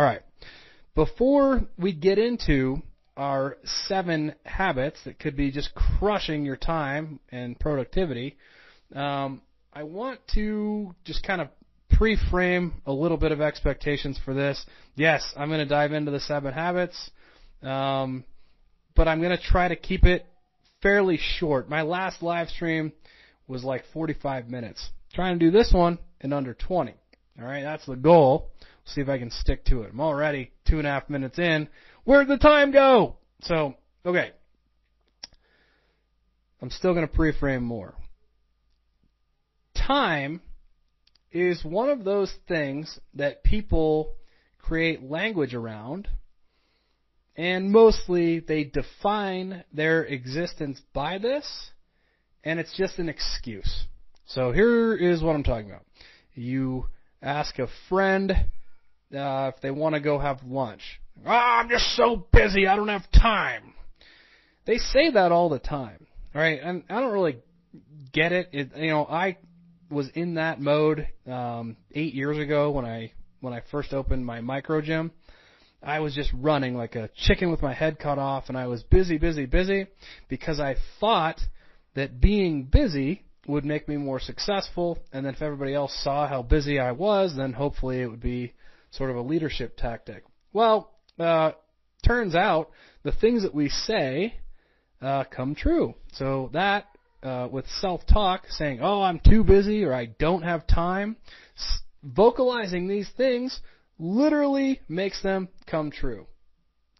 All right. Before we get into our seven habits that could be just crushing your time and productivity, um, I want to just kind of pre-frame a little bit of expectations for this. Yes, I'm going to dive into the seven habits, um, but I'm going to try to keep it fairly short. My last live stream was like 45 minutes. Trying to do this one in under 20. All right, that's the goal. See if I can stick to it. I'm already two and a half minutes in. Where'd the time go? So, okay. I'm still going to pre-frame more. Time is one of those things that people create language around, and mostly they define their existence by this, and it's just an excuse. So here is what I'm talking about. You ask a friend uh, if they want to go have lunch. Oh, I'm just so busy, I don't have time. They say that all the time, right? And I don't really get it. it you know, I was in that mode um, eight years ago when I when I first opened my micro gym. I was just running like a chicken with my head cut off, and I was busy, busy, busy because I thought that being busy would make me more successful, and then if everybody else saw how busy I was, then hopefully it would be sort of a leadership tactic. Well, uh, turns out the things that we say uh, come true. So that uh, with self-talk, saying, "Oh, I'm too busy" or "I don't have time," s- vocalizing these things literally makes them come true.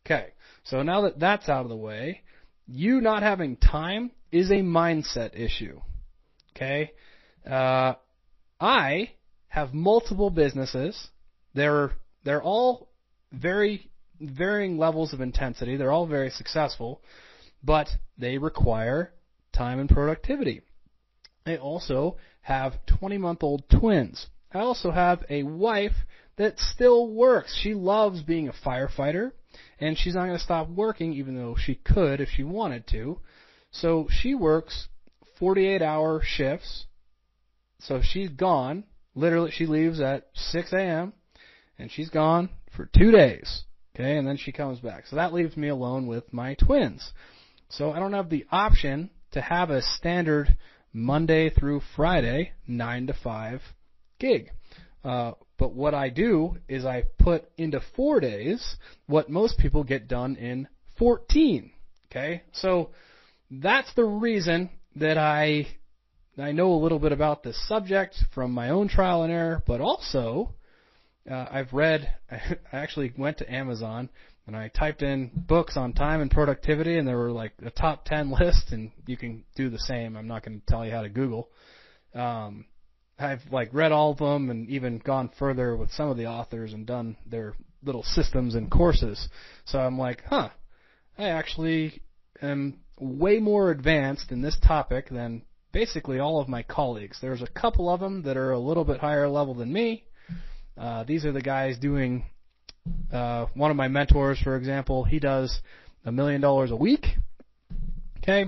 Okay, so now that that's out of the way, you not having time is a mindset issue. Okay, uh, I have multiple businesses. They're they're all very varying levels of intensity. They're all very successful, but they require time and productivity. I also have 20 month old twins. I also have a wife that still works. She loves being a firefighter, and she's not going to stop working even though she could if she wanted to. So she works 48 hour shifts. So she's gone. Literally, she leaves at 6 a.m. and she's gone for two days. Okay, and then she comes back. So that leaves me alone with my twins. So I don't have the option to have a standard Monday through Friday, 9 to 5 gig. Uh, but what I do is I put into four days what most people get done in 14. Okay? So that's the reason that I I know a little bit about this subject from my own trial and error, but also uh, I've read. I actually went to Amazon and I typed in books on time and productivity, and there were like a top ten list, and you can do the same. I'm not going to tell you how to Google. Um, I've like read all of them and even gone further with some of the authors and done their little systems and courses. So I'm like, huh, I actually am way more advanced in this topic than basically all of my colleagues. There's a couple of them that are a little bit higher level than me. Uh, these are the guys doing uh, one of my mentors, for example, he does a million dollars a week. Okay,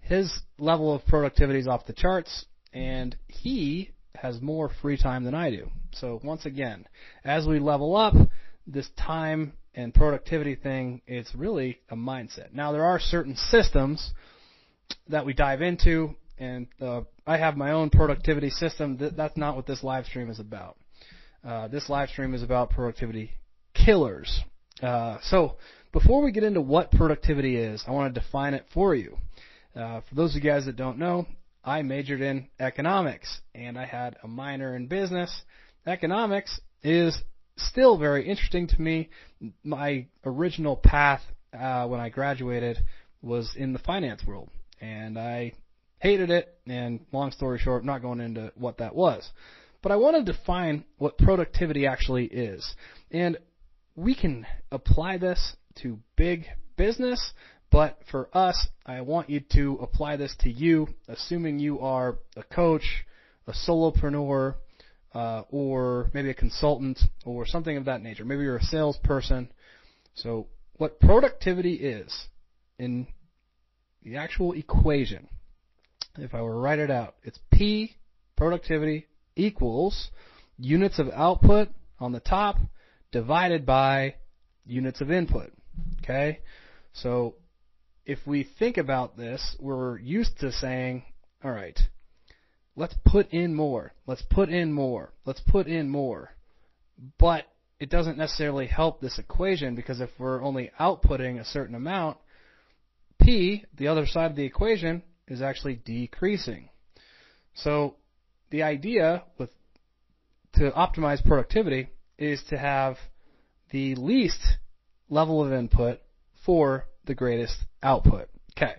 his level of productivity is off the charts, and he has more free time than I do. So once again, as we level up, this time and productivity thing, it's really a mindset. Now there are certain systems that we dive into, and uh, I have my own productivity system. That's not what this live stream is about. Uh, this live stream is about productivity killers. Uh, so before we get into what productivity is, I want to define it for you. Uh, for those of you guys that don't know, I majored in economics and I had a minor in business. Economics is still very interesting to me. My original path uh, when I graduated was in the finance world, and I hated it. And long story short, I'm not going into what that was. But I want to define what productivity actually is. And we can apply this to big business, but for us, I want you to apply this to you, assuming you are a coach, a solopreneur, uh, or maybe a consultant, or something of that nature. Maybe you're a salesperson. So, what productivity is in the actual equation, if I were to write it out, it's P productivity equals units of output on the top divided by units of input. Okay? So if we think about this, we're used to saying, all right, let's put in more, let's put in more, let's put in more. But it doesn't necessarily help this equation because if we're only outputting a certain amount, P, the other side of the equation, is actually decreasing. So the idea with to optimize productivity is to have the least level of input for the greatest output. Okay.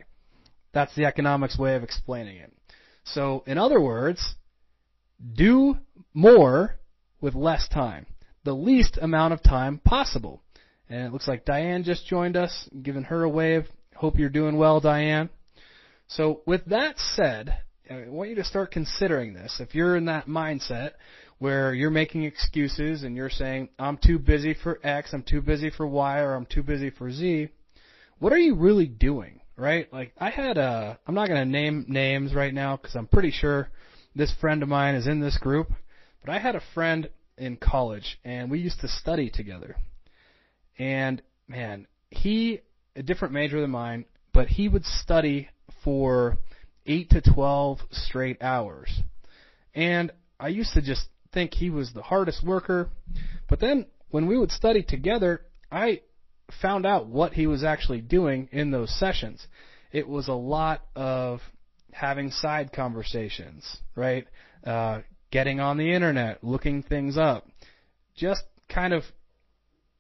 That's the economics way of explaining it. So, in other words, do more with less time. The least amount of time possible. And it looks like Diane just joined us, giving her a wave. Hope you're doing well, Diane. So, with that said, I want you to start considering this. If you're in that mindset where you're making excuses and you're saying, I'm too busy for X, I'm too busy for Y, or I'm too busy for Z, what are you really doing, right? Like, I had a, I'm not to name names right now because I'm pretty sure this friend of mine is in this group, but I had a friend in college and we used to study together. And man, he, a different major than mine, but he would study for 8 to 12 straight hours. And I used to just think he was the hardest worker. But then when we would study together, I found out what he was actually doing in those sessions. It was a lot of having side conversations, right? Uh, getting on the internet, looking things up. Just kind of,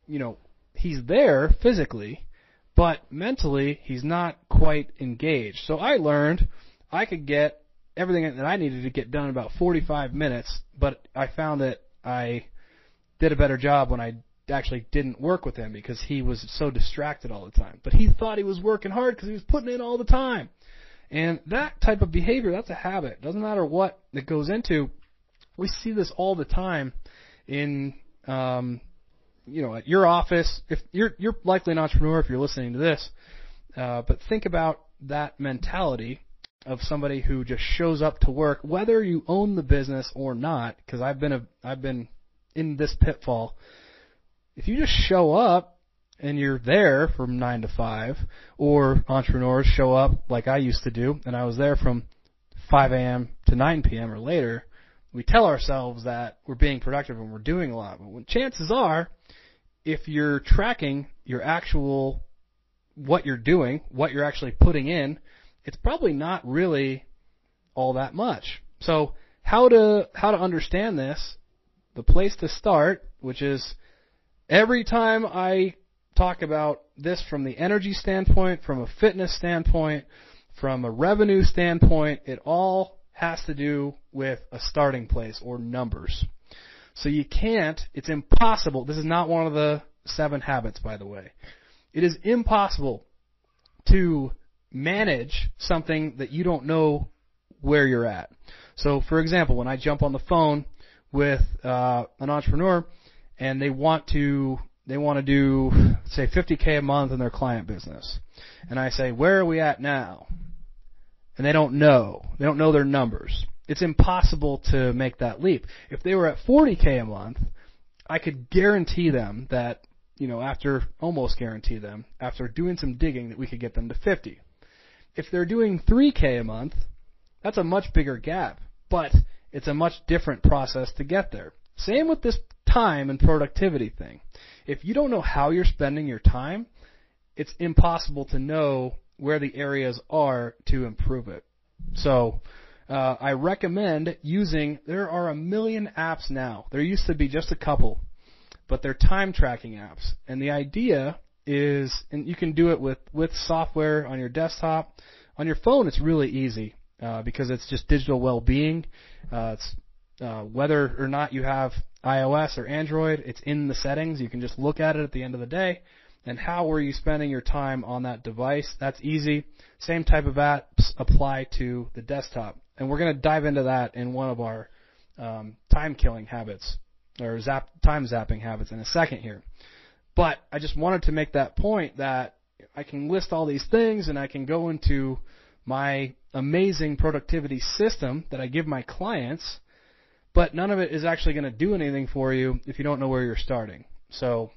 you know, he's there physically, but mentally he's not quite engaged. So I learned I could get everything that I needed to get done in about 45 minutes, but I found that I did a better job when I actually didn't work with him because he was so distracted all the time. But he thought he was working hard because he was putting in all the time. And that type of behavior, that's a habit. Doesn't matter what it goes into. We see this all the time in, um, you know, at your office. If you're you're likely an entrepreneur if you're listening to this, uh, but think about that mentality of somebody who just shows up to work, whether you own the business or not. Because I've been a, I've been in this pitfall. If you just show up and you're there from nine to five, or entrepreneurs show up like I used to do, and I was there from 5 a.m. to 9 p.m. or later. We tell ourselves that we're being productive and we're doing a lot, but when chances are, if you're tracking your actual what you're doing, what you're actually putting in, it's probably not really all that much. So how to how to understand this? The place to start, which is every time I talk about this from the energy standpoint, from a fitness standpoint, from a revenue standpoint, it all has to do with a starting place or numbers. So you can't, it's impossible. This is not one of the seven habits, by the way. It is impossible to manage something that you don't know where you're at. So, for example, when I jump on the phone with uh, an entrepreneur and they want to they want to do say 50k a month in their client business, and I say, "Where are we at now?" and they don't know, they don't know their numbers. It's impossible to make that leap. If they were at 40k a month, I could guarantee them that you know after almost guarantee them after doing some digging that we could get them to 50 if they're doing 3K a month, that's a much bigger gap, but it's a much different process to get there. Same with this time and productivity thing. If you don't know how you're spending your time, it's impossible to know where the areas are to improve it. So, uh, I recommend using, there are a million apps now. There used to be just a couple, but they're time tracking apps. And the idea is, and you can do it with, with software on your desktop. On your phone, it's really easy uh, because it's just digital well-being. Uh, it's uh, whether or not you have iOS or Android, it's in the settings. You can just look at it at the end of the day. And how were you spending your time on that device? That's easy. Same type of apps apply to the desktop. And we're going to dive into that in one of our um, time killing habits or zap, time zapping habits in a second here. But I just wanted to make that point that I can list all these things and I can go into my amazing productivity system that I give my clients, but none of it is actually going to do anything for you if you don't know where you're starting. So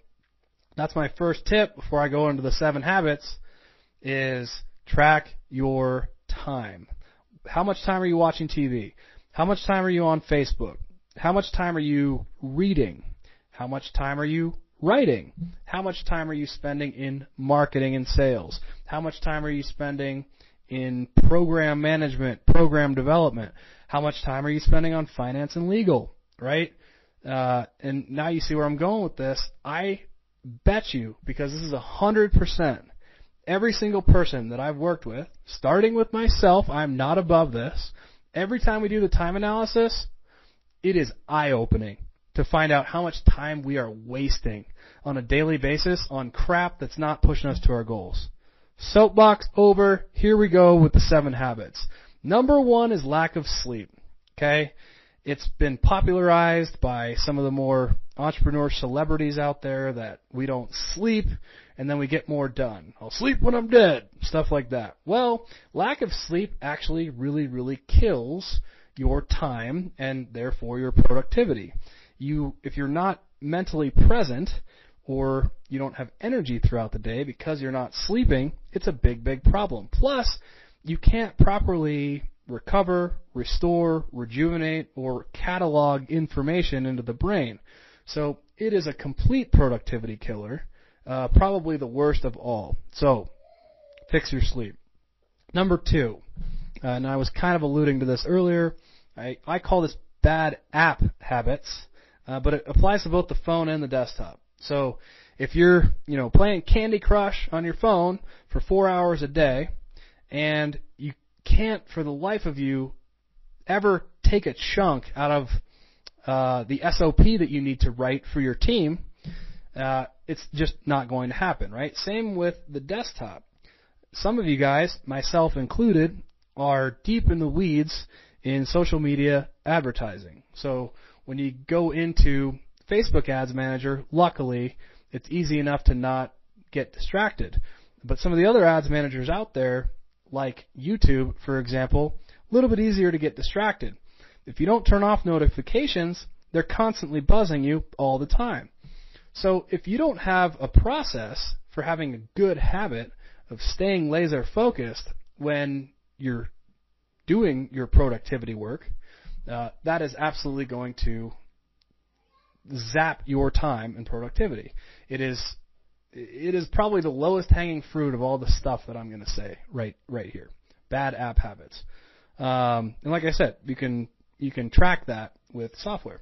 that's my first tip before I go into the seven habits is track your time. How much time are you watching TV? How much time are you on Facebook? How much time are you reading? How much time are you writing? How much time are you spending in marketing and sales? How much time are you spending in program management, program development? How much time are you spending on finance and legal? Right? Uh, and now you see where I'm going with this. I bet you, because this is a hundred percent, every single person that I've worked with, starting with myself, I'm not above this. Every time we do the time analysis, it is eye opening to find out how much time we are wasting on a daily basis on crap that's not pushing us to our goals. Soapbox over. Here we go with the seven habits. Number one is lack of sleep. Okay? It's been popularized by some of the more entrepreneur celebrities out there that we don't sleep and then we get more done. I'll sleep when I'm dead. Stuff like that. Well, lack of sleep actually really, really kills your time and therefore your productivity. You, if you're not mentally present or you don't have energy throughout the day because you're not sleeping, it's a big, big problem. Plus, you can't properly recover, restore, rejuvenate, or catalog information into the brain. So it is a complete productivity killer, uh, probably the worst of all. So fix your sleep. Number two, uh, and I was kind of alluding to this earlier. I, I call this bad app habits, uh, but it applies to both the phone and the desktop. So if you're, you know, playing Candy Crush on your phone for four hours a day, and you can't for the life of you ever take a chunk out of uh, the SOP that you need to write for your team, uh, it's just not going to happen, right? Same with the desktop. Some of you guys, myself included, are deep in the weeds in social media advertising. So when you go into Facebook Ads Manager, luckily, it's easy enough to not get distracted. But some of the other ads managers out there, like YouTube, for example, a little bit easier to get distracted. If you don't turn off notifications, they're constantly buzzing you all the time. So if you don't have a process for having a good habit of staying laser focused when you're doing your productivity work, uh, that is absolutely going to zap your time and productivity. It is it is probably the lowest hanging fruit of all the stuff that I'm going to say right right here. Bad app habits. Um, and like I said, you can you can track that with software.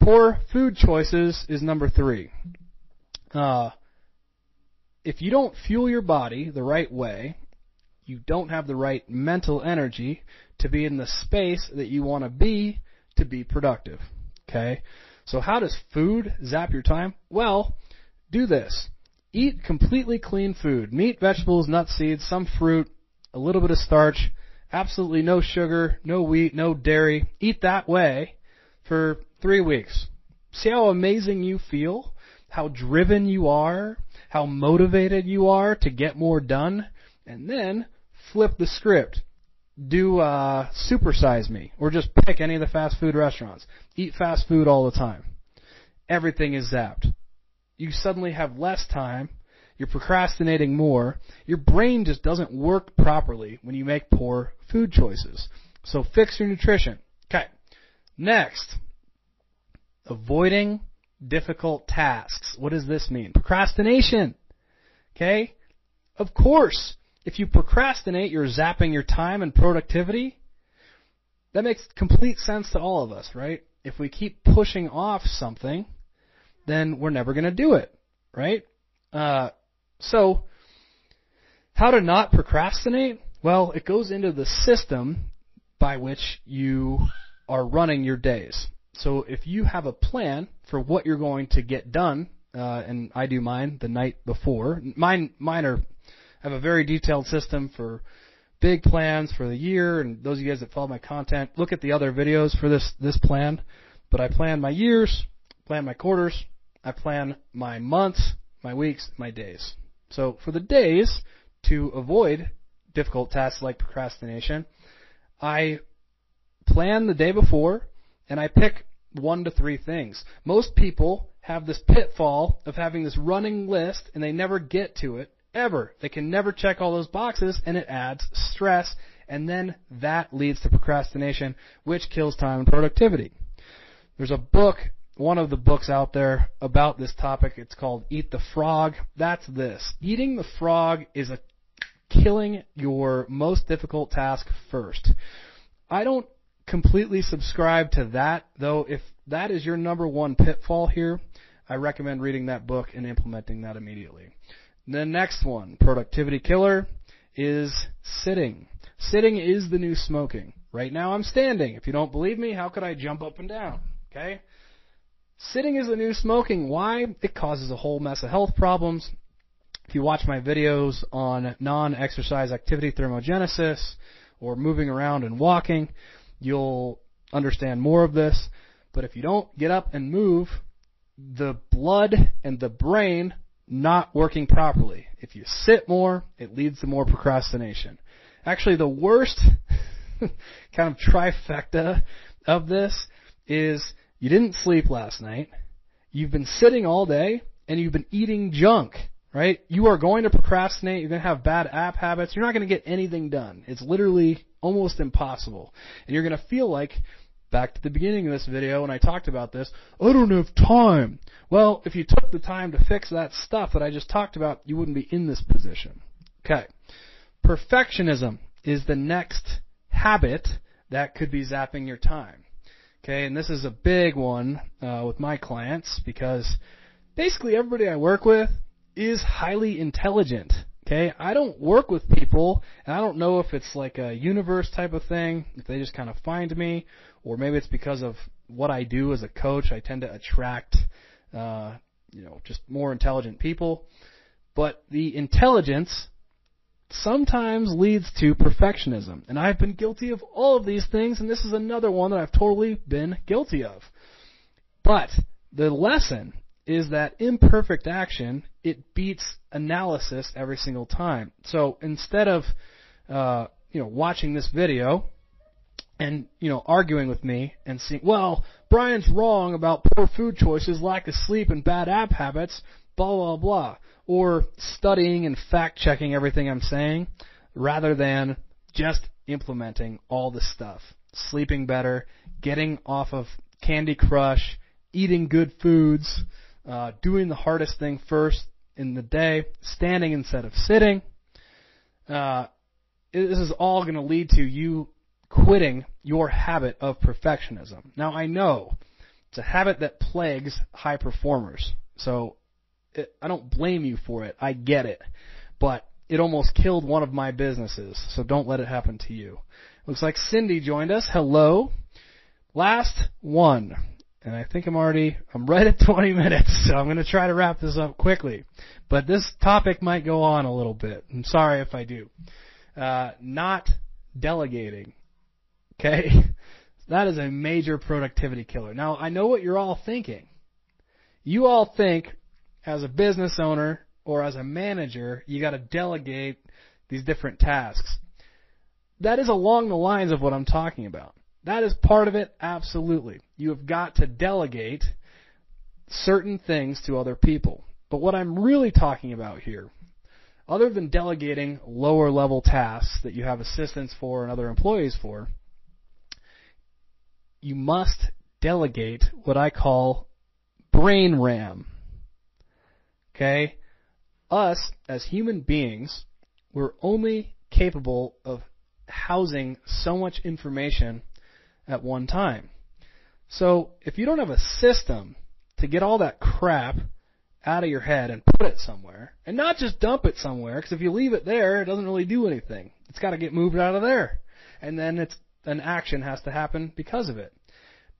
Poor food choices is number three. Uh, if you don't fuel your body the right way, you don't have the right mental energy to be in the space that you want to be to be productive. Okay? So how does food zap your time? Well, do this. Eat completely clean food. Meat, vegetables, nuts, seeds, some fruit, a little bit of starch, absolutely no sugar, no wheat, no dairy. Eat that way for three weeks. See how amazing you feel? How driven you are? How motivated you are to get more done? And then flip the script. Do uh, supersize me, or just pick any of the fast food restaurants. Eat fast food all the time. Everything is zapped you suddenly have less time, you're procrastinating more, your brain just doesn't work properly when you make poor food choices. So fix your nutrition. Okay. Next, avoiding difficult tasks. What does this mean? Procrastination. Okay? Of course, if you procrastinate, you're zapping your time and productivity. That makes complete sense to all of us, right? If we keep pushing off something, then we're never going to do it, right? Uh, so, how to not procrastinate? Well, it goes into the system by which you are running your days. So if you have a plan for what you're going to get done, uh, and I do mine the night before. Mine, mine are have a very detailed system for big plans for the year. And those of you guys that follow my content, look at the other videos for this this plan. But I plan my years, plan my quarters, I plan my months, my weeks, my days. So for the days, to avoid difficult tasks like procrastination, I plan the day before and I pick one to three things. Most people have this pitfall of having this running list and they never get to it ever. They can never check all those boxes and it adds stress and then that leads to procrastination, which kills time and productivity. There's a book, one of the books out there about this topic. It's called Eat the Frog. That's this. Eating the frog is a killing your most difficult task first. I don't completely subscribe to that, though if that is your number one pitfall here, I recommend reading that book and implementing that immediately. The next one, productivity killer, is sitting. Sitting is the new smoking. Right now I'm standing. If you don't believe me, how could I jump up and down? Okay? Sitting is the new smoking. Why? It causes a whole mess of health problems. If you watch my videos on non-exercise activity thermogenesis or moving around and walking, you'll understand more of this. But if you don't get up and move, the blood and the brain not working properly. If you sit more, it leads to more procrastination. Actually, the worst kind of trifecta of this is you didn't sleep last night, you've been sitting all day, and you've been eating junk, right? You are going to procrastinate, you're going to have bad app habits, you're not going to get anything done. It's literally almost impossible. And you're going to feel like back to the beginning of this video when I talked about this, I don't have time. Well, if you took the time to fix that stuff that I just talked about, you wouldn't be in this position. Okay. Perfectionism is the next habit that could be zapping your time. Okay, and this is a big one uh, with my clients because basically everybody I work with is highly intelligent. Okay, I don't work with people, and I don't know if it's like a universe type of thing, if they just kind of find me, or maybe it's because of what I do as a coach. I tend to attract, uh, you know, just more intelligent people. But the intelligence sometimes leads to perfectionism. And I've been guilty of all of these things, and this is another one that I've totally been guilty of. But the lesson is that imperfect action, it beats analysis every single time. So instead of, uh, you know, watching this video and, you know, arguing with me and saying, well, Brian's wrong about poor food choices, lack of sleep, and bad app habits, blah, blah, blah or studying and fact checking everything I'm saying rather than just implementing all the stuff. Sleeping better, getting off of Candy Crush, eating good foods, uh, doing the hardest thing first in the day, standing instead of sitting. Uh, this is all going to lead to you quitting your habit of perfectionism. Now I know it's a habit that plagues high performers. So it, I don't blame you for it. I get it. But it almost killed one of my businesses, so don't let it happen to you. Looks like Cindy joined us. Hello. Last one. And I think I'm already, I'm right at 20 minutes, so I'm going to try to wrap this up quickly. But this topic might go on a little bit. I'm sorry if I do. Uh, not delegating. Okay? That is a major productivity killer. Now, I know what you're all thinking. You all think as a business owner or as a manager, you got to delegate these different tasks. That is along the lines of what I'm talking about. That is part of it, absolutely. You have got to delegate certain things to other people. But what I'm really talking about here, other than delegating lower level tasks that you have assistants for and other employees for, you must delegate what I call brain RAM. Okay? Us, as human beings, we're only capable of housing so much information at one time. So if you don't have a system to get all that crap out of your head and put it somewhere, and not just dump it somewhere, because if you leave it there, it doesn't really do anything. It's got to get moved out of there, and then it's an action has to happen because of it.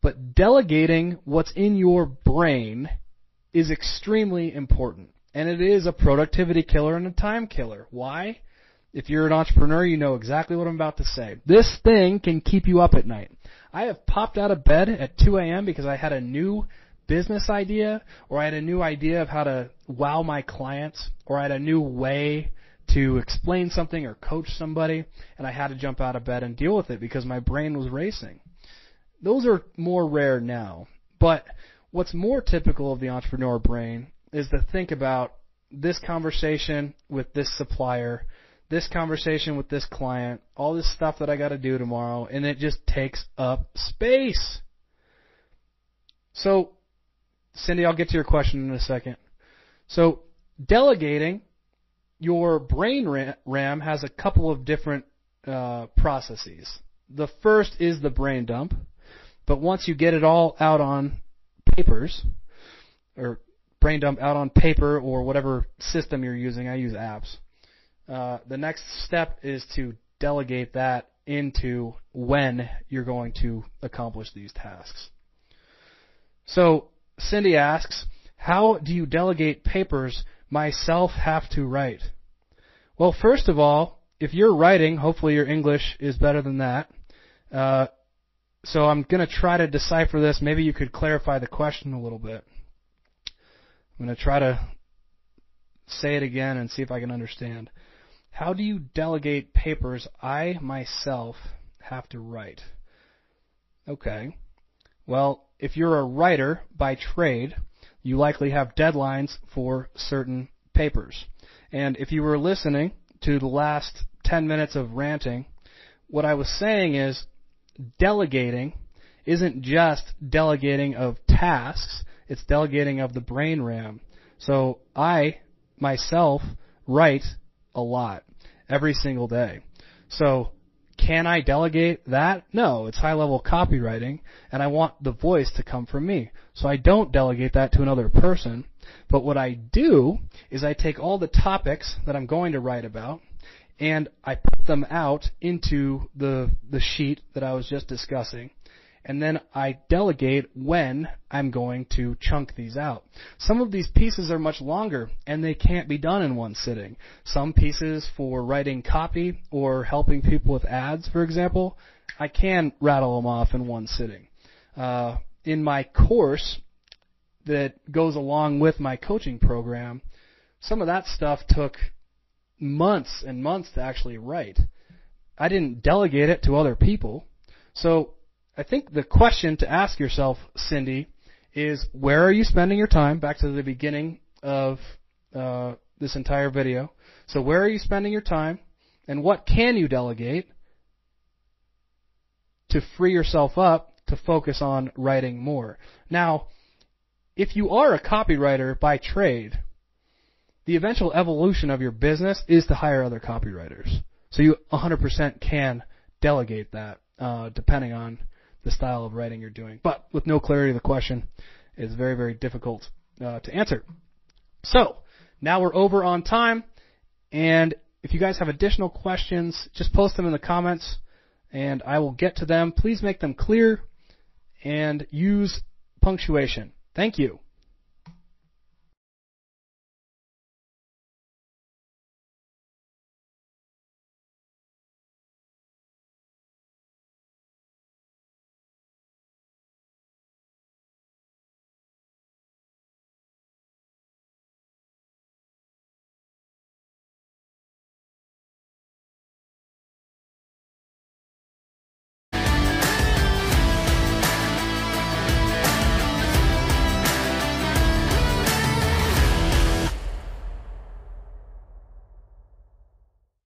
But delegating what's in your brain is extremely important. And it is a productivity killer and a time killer. Why? If you're an entrepreneur, you know exactly what I'm about to say. This thing can keep you up at night. I have popped out of bed at 2 a.m. because I had a new business idea, or I had a new idea of how to wow my clients, or I had a new way to explain something or coach somebody, and I had to jump out of bed and deal with it because my brain was racing. Those are more rare now. But what's more typical of the entrepreneur brain is to think about this conversation with this supplier, this conversation with this client, all this stuff that I got to do tomorrow, and it just takes up space. So, Cindy, I'll get to your question in a second. So, delegating your brain RAM has a couple of different uh, processes. The first is the brain dump, but once you get it all out on papers, or brain dump out on paper or whatever system you're using, I use apps. Uh, the next step is to delegate that into when you're going to accomplish these tasks. So Cindy asks, how do you delegate papers myself have to write? Well, first of all, if you're writing, hopefully your English is better than that. Uh, so I'm going to try to decipher this. Maybe you could clarify the question a little bit. I'm going to try to say it again and see if I can understand. How do you delegate papers I myself have to write? Okay. Well, if you're a writer by trade, you likely have deadlines for certain papers. And if you were listening to the last 10 minutes of ranting, what I was saying is delegating isn't just delegating of tasks, it's delegating of the brain RAM. So I, myself, write a lot every single day. So can I delegate that? No, it's high level copywriting and I want the voice to come from me. So I don't delegate that to another person. But what I do is I take all the topics that I'm going to write about and I put them out into the the sheet that I was just discussing and then I delegate when I'm going to chunk these out. Some of these pieces are much longer and they can't be done in one sitting. Some pieces for writing copy or helping people with ads, for example, I can rattle them off in one sitting. Uh, in my course that goes along with my coaching program, some of that stuff took months and months to actually write. I didn't delegate it to other people. So I think the question to ask yourself, Cindy, is where are you spending your time? Back to the beginning of uh, this entire video. So where are you spending your time, and what can you delegate to free yourself up to focus on writing more? Now, if you are a copywriter by trade, the eventual evolution of your business is to hire other copywriters. So you 100% can delegate that, uh, depending on the style of writing you're doing. But with no clarity of the question, it's very, very difficult uh, to answer. So, now we're over on time, and if you guys have additional questions, just post them in the comments, and I will get to them. Please make them clear and use punctuation. Thank you.